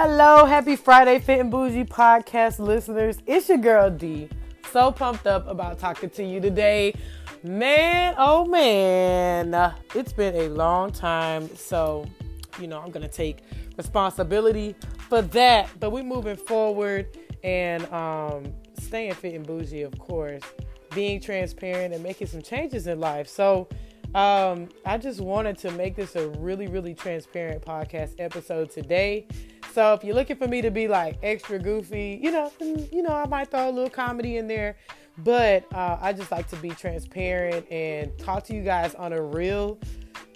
Hello, happy Friday, Fit and Bougie podcast listeners. It's your girl D. So pumped up about talking to you today. Man, oh man, it's been a long time. So, you know, I'm going to take responsibility for that. But we're moving forward and um, staying fit and bougie, of course, being transparent and making some changes in life. So, um, I just wanted to make this a really, really transparent podcast episode today. So if you're looking for me to be like extra goofy, you know, you know, I might throw a little comedy in there, but uh, I just like to be transparent and talk to you guys on a real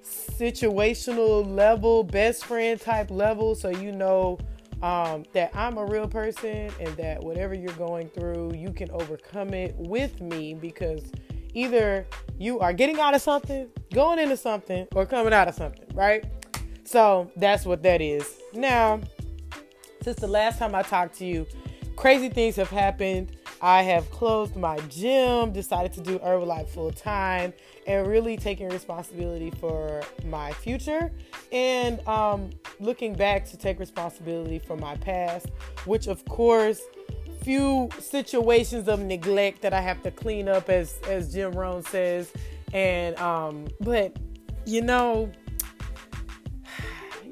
situational level, best friend type level, so you know um, that I'm a real person and that whatever you're going through, you can overcome it with me because either you are getting out of something, going into something, or coming out of something, right? So that's what that is. Now, since the last time I talked to you, crazy things have happened. I have closed my gym, decided to do Herbalife full time, and really taking responsibility for my future and um, looking back to take responsibility for my past, which, of course, few situations of neglect that I have to clean up, as as Jim Rohn says, and um, but you know,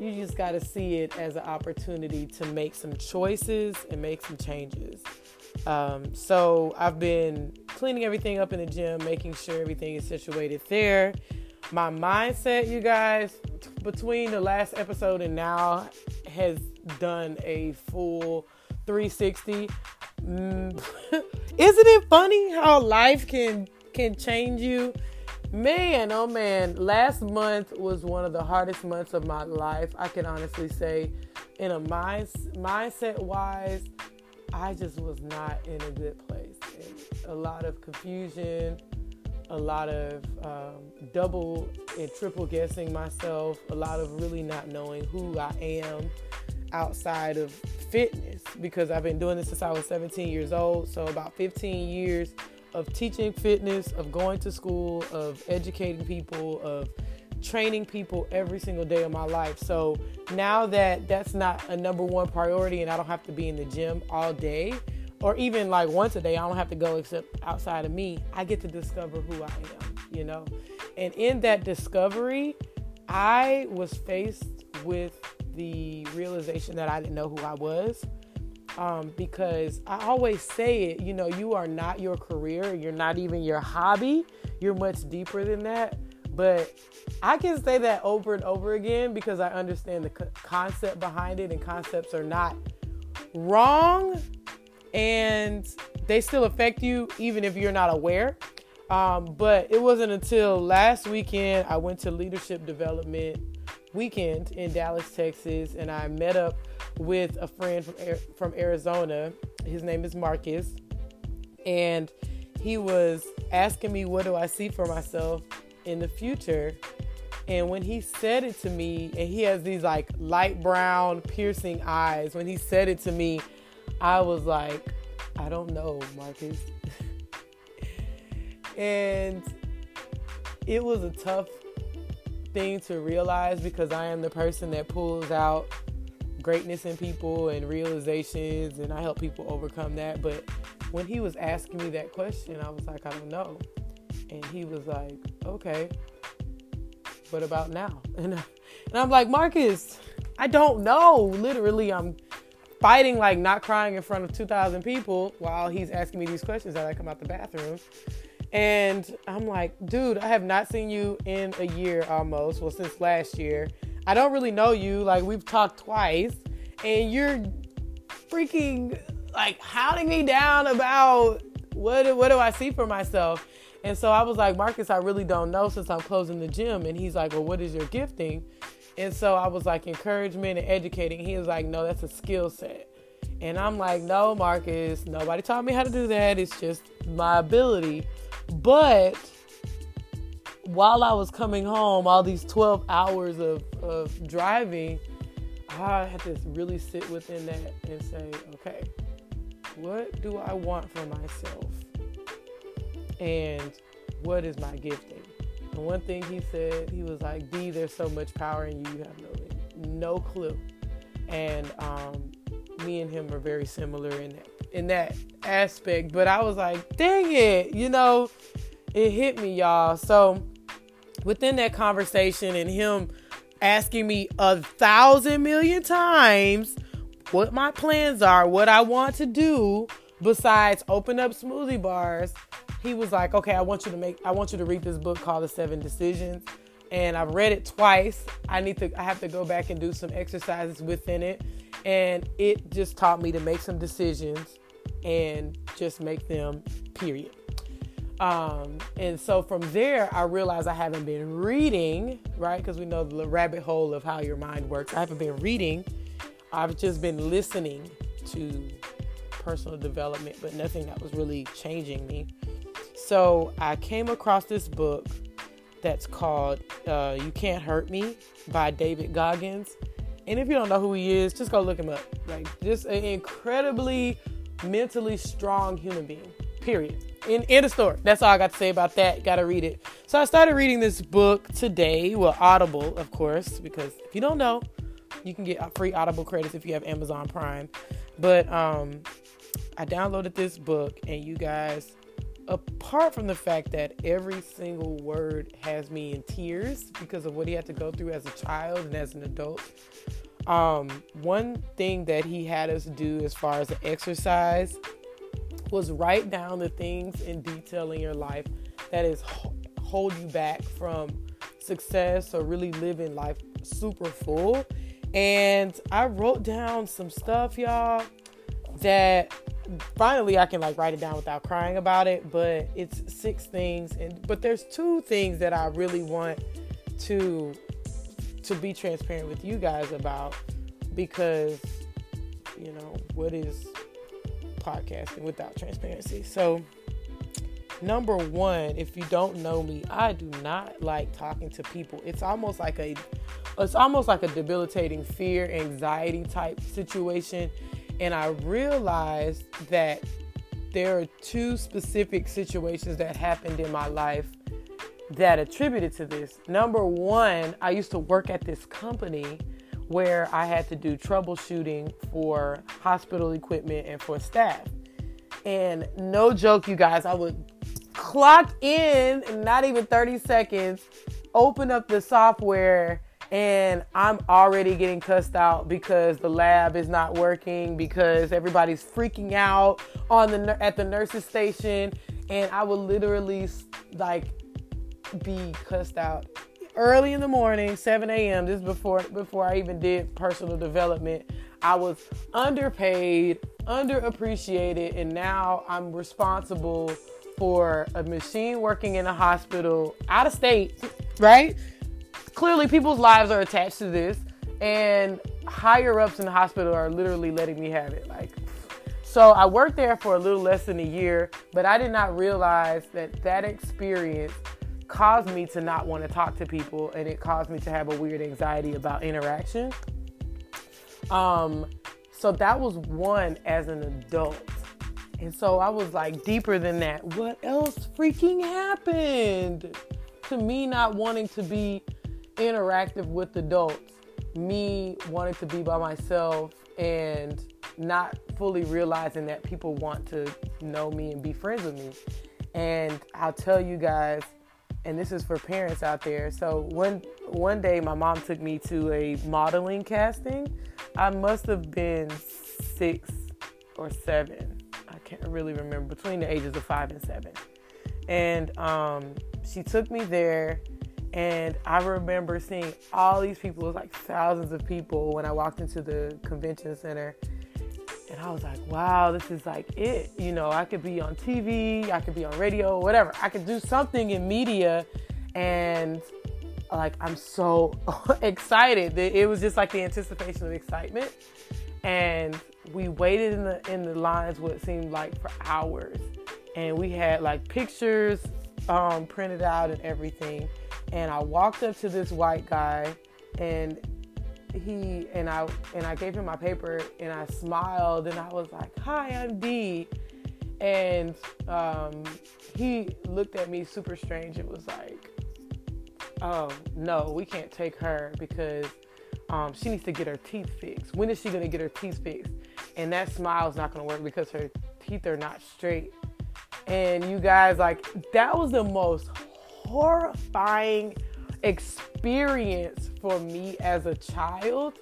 you just got to see it as an opportunity to make some choices and make some changes. Um, so I've been cleaning everything up in the gym, making sure everything is situated there. My mindset, you guys, between the last episode and now, has done a full 360. Mm, isn't it funny how life can can change you? Man, oh man, last month was one of the hardest months of my life. I can honestly say, in a mind mindset wise, I just was not in a good place. And a lot of confusion, a lot of um, double and triple guessing myself, a lot of really not knowing who I am outside of fitness because I've been doing this since I was 17 years old. So, about 15 years of teaching fitness, of going to school, of educating people, of training people every single day of my life. So, now that that's not a number one priority and I don't have to be in the gym all day or even like once a day, I don't have to go except outside of me, I get to discover who I am, you know? And in that discovery, I was faced with the realization that I didn't know who I was. Um, because I always say it, you know, you are not your career, you're not even your hobby, you're much deeper than that. But I can say that over and over again because I understand the concept behind it, and concepts are not wrong and they still affect you even if you're not aware. Um, but it wasn't until last weekend I went to leadership development weekend in Dallas, Texas, and I met up with a friend from from Arizona. His name is Marcus, and he was asking me what do I see for myself in the future. And when he said it to me, and he has these like light brown piercing eyes, when he said it to me, I was like, I don't know, Marcus. and it was a tough thing to realize because I am the person that pulls out greatness in people and realizations and I help people overcome that. But when he was asking me that question, I was like, I don't know. And he was like, okay, what about now? And, and I'm like, Marcus, I don't know. Literally, I'm fighting like not crying in front of 2,000 people while he's asking me these questions as I come out the bathroom. And I'm like, dude, I have not seen you in a year almost. Well, since last year. I don't really know you. Like, we've talked twice, and you're freaking like hounding me down about what, what do I see for myself? And so I was like, Marcus, I really don't know since I'm closing the gym. And he's like, Well, what is your gifting? And so I was like, encouragement and educating. He was like, No, that's a skill set. And I'm like, No, Marcus, nobody taught me how to do that. It's just my ability. But while I was coming home, all these 12 hours of, of driving, I had to really sit within that and say, okay, what do I want for myself? And what is my gifting? And one thing he said, he was like, D, there's so much power in you, you have no, no clue. and um, me and him are very similar in that, in that aspect. But I was like, dang it, you know, it hit me, y'all. So within that conversation and him asking me a thousand million times what my plans are, what I want to do besides open up smoothie bars, he was like, "Okay, I want you to make I want you to read this book called The 7 Decisions." And I've read it twice. I need to I have to go back and do some exercises within it. And it just taught me to make some decisions and just make them period. Um, and so from there, I realized I haven't been reading, right? Because we know the rabbit hole of how your mind works. I haven't been reading. I've just been listening to personal development, but nothing that was really changing me. So I came across this book that's called uh, You Can't Hurt Me by David Goggins. And if you don't know who he is, just go look him up. Like, just an incredibly mentally strong human being, period in, in the store. That's all I got to say about that. Got to read it. So I started reading this book today. Well, Audible, of course, because if you don't know, you can get free Audible credits if you have Amazon Prime. But um, I downloaded this book, and you guys, apart from the fact that every single word has me in tears because of what he had to go through as a child and as an adult. Um, one thing that he had us do as far as the exercise was write down the things in detail in your life that is hold you back from success or really living life super full. And I wrote down some stuff, y'all, that finally I can like write it down without crying about it. But it's six things, and but there's two things that I really want to to be transparent with you guys about because you know what is podcasting without transparency. So, number one, if you don't know me, I do not like talking to people. It's almost like a it's almost like a debilitating fear, anxiety type situation. And I realized that there are two specific situations that happened in my life that attributed to this. Number one, I used to work at this company where I had to do troubleshooting for hospital equipment and for staff. And no joke, you guys, I would clock in not even 30 seconds, open up the software, and I'm already getting cussed out because the lab is not working, because everybody's freaking out on the at the nurses station, and I would literally like be cussed out early in the morning, 7 a.m. This before before I even did personal development. I was underpaid, underappreciated, and now I'm responsible for a machine working in a hospital out of state, right? Clearly, people's lives are attached to this, and higher ups in the hospital are literally letting me have it. Like, so I worked there for a little less than a year, but I did not realize that that experience caused me to not want to talk to people and it caused me to have a weird anxiety about interaction. Um, so that was one as an adult. And so I was like deeper than that. What else freaking happened to me not wanting to be interactive with adults? Me wanting to be by myself and not fully realizing that people want to know me and be friends with me. And I'll tell you guys, and this is for parents out there. So one one day my mom took me to a modeling casting. I must have been six or seven. I can't really remember between the ages of five and seven. And um, she took me there, and I remember seeing all these people. It was like thousands of people when I walked into the convention center and I was like, wow, this is like it. You know, I could be on TV, I could be on radio, whatever. I could do something in media. And like, I'm so excited. It was just like the anticipation of excitement. And we waited in the in the lines what seemed like for hours. And we had like pictures um, printed out and everything. And I walked up to this white guy and he and I and I gave him my paper and I smiled and I was like, "Hi, I'm D," and um, he looked at me super strange. It was like, "Oh no, we can't take her because um, she needs to get her teeth fixed. When is she gonna get her teeth fixed? And that smile's not gonna work because her teeth are not straight. And you guys, like, that was the most horrifying experience for me as a child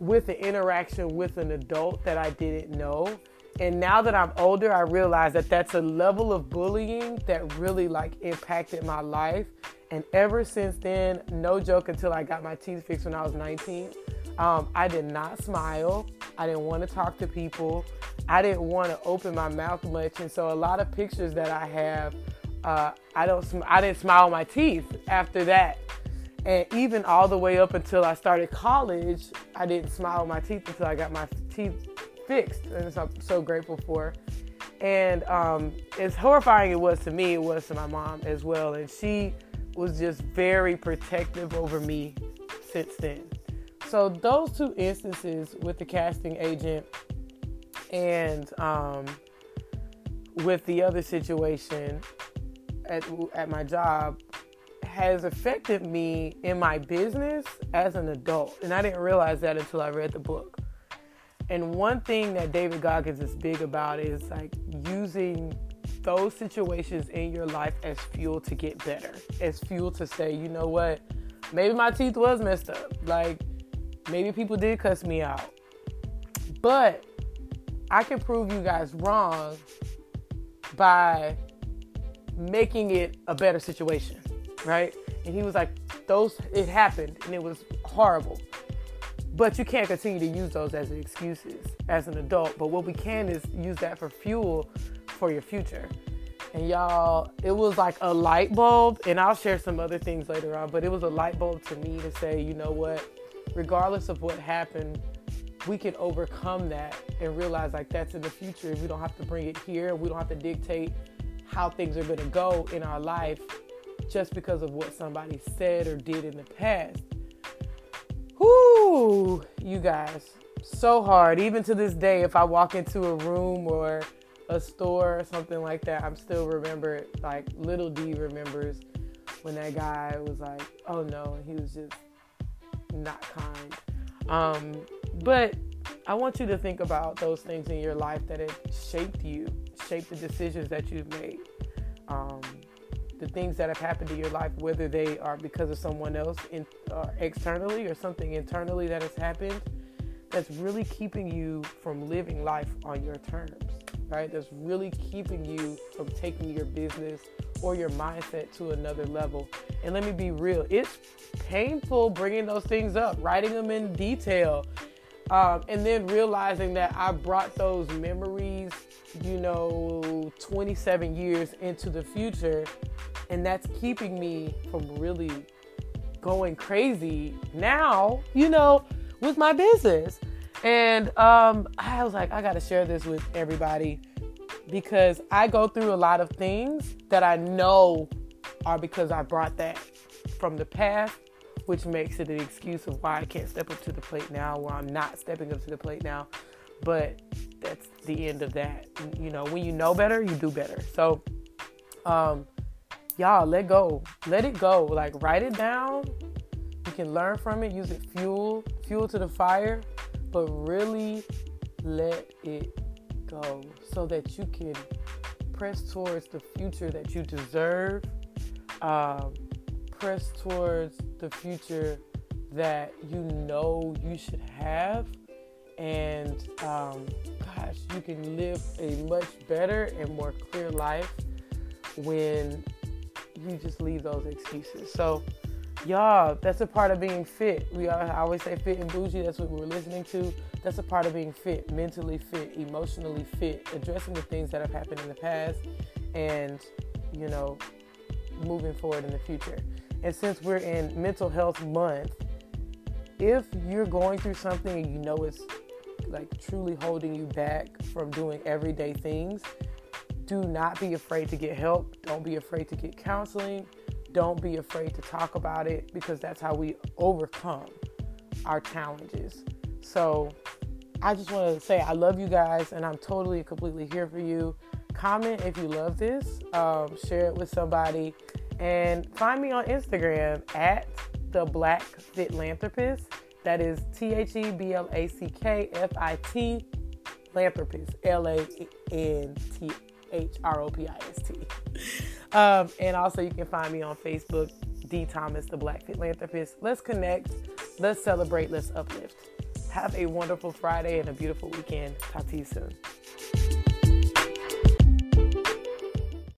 with the interaction with an adult that I didn't know. And now that I'm older, I realize that that's a level of bullying that really like impacted my life. And ever since then, no joke, until I got my teeth fixed when I was 19, um, I did not smile. I didn't want to talk to people. I didn't want to open my mouth much. And so a lot of pictures that I have, uh, I don't, sm- I didn't smile my teeth after that. And even all the way up until I started college, I didn't smile with my teeth until I got my teeth fixed. And so I'm so grateful for. And um, as horrifying it was to me, it was to my mom as well. And she was just very protective over me since then. So those two instances with the casting agent and um, with the other situation at, at my job has affected me in my business as an adult. And I didn't realize that until I read the book. And one thing that David Goggins is big about is like using those situations in your life as fuel to get better, as fuel to say, you know what, maybe my teeth was messed up. Like maybe people did cuss me out. But I can prove you guys wrong by making it a better situation right? And he was like, those, it happened and it was horrible. But you can't continue to use those as excuses as an adult. But what we can is use that for fuel for your future. And y'all, it was like a light bulb, and I'll share some other things later on, but it was a light bulb to me to say, you know what, regardless of what happened, we can overcome that and realize like that's in the future. We don't have to bring it here. We don't have to dictate how things are going to go in our life just because of what somebody said or did in the past. Whoo, you guys, so hard. Even to this day, if I walk into a room or a store or something like that, I'm still remember. Like little D remembers when that guy was like, "Oh no," he was just not kind. Um, but I want you to think about those things in your life that have shaped you, shaped the decisions that you've made. Um, the things that have happened to your life, whether they are because of someone else in, uh, externally or something internally that has happened, that's really keeping you from living life on your terms, right? That's really keeping you from taking your business or your mindset to another level. And let me be real, it's painful bringing those things up, writing them in detail, um, and then realizing that I brought those memories, you know, 27 years into the future, and that's keeping me from really going crazy now, you know, with my business. And um, I was like, I got to share this with everybody because I go through a lot of things that I know are because I brought that from the past which makes it an excuse of why I can't step up to the plate now, why I'm not stepping up to the plate now. But the end of that. You know, when you know better, you do better. So, um, y'all, let go, let it go. Like write it down. You can learn from it. Use it fuel, fuel to the fire, but really let it go so that you can press towards the future that you deserve. Um, press towards the future that you know you should have. And um, gosh, you can live a much better and more clear life when you just leave those excuses. So, y'all, that's a part of being fit. We I always say fit and bougie. That's what we're listening to. That's a part of being fit, mentally fit, emotionally fit, addressing the things that have happened in the past, and you know, moving forward in the future. And since we're in mental health month, if you're going through something and you know it's like truly holding you back from doing everyday things, do not be afraid to get help. Don't be afraid to get counseling. Don't be afraid to talk about it because that's how we overcome our challenges. So, I just want to say I love you guys and I'm totally and completely here for you. Comment if you love this, um, share it with somebody. And find me on Instagram at the Black Fitlanthropist. That is T H E B L A C K F I T, philanthropist, L A N T H R O P I S T. Um, and also, you can find me on Facebook, D Thomas, the Black Fitlanthropist. Let's connect, let's celebrate, let's uplift. Have a wonderful Friday and a beautiful weekend. Talk to you soon.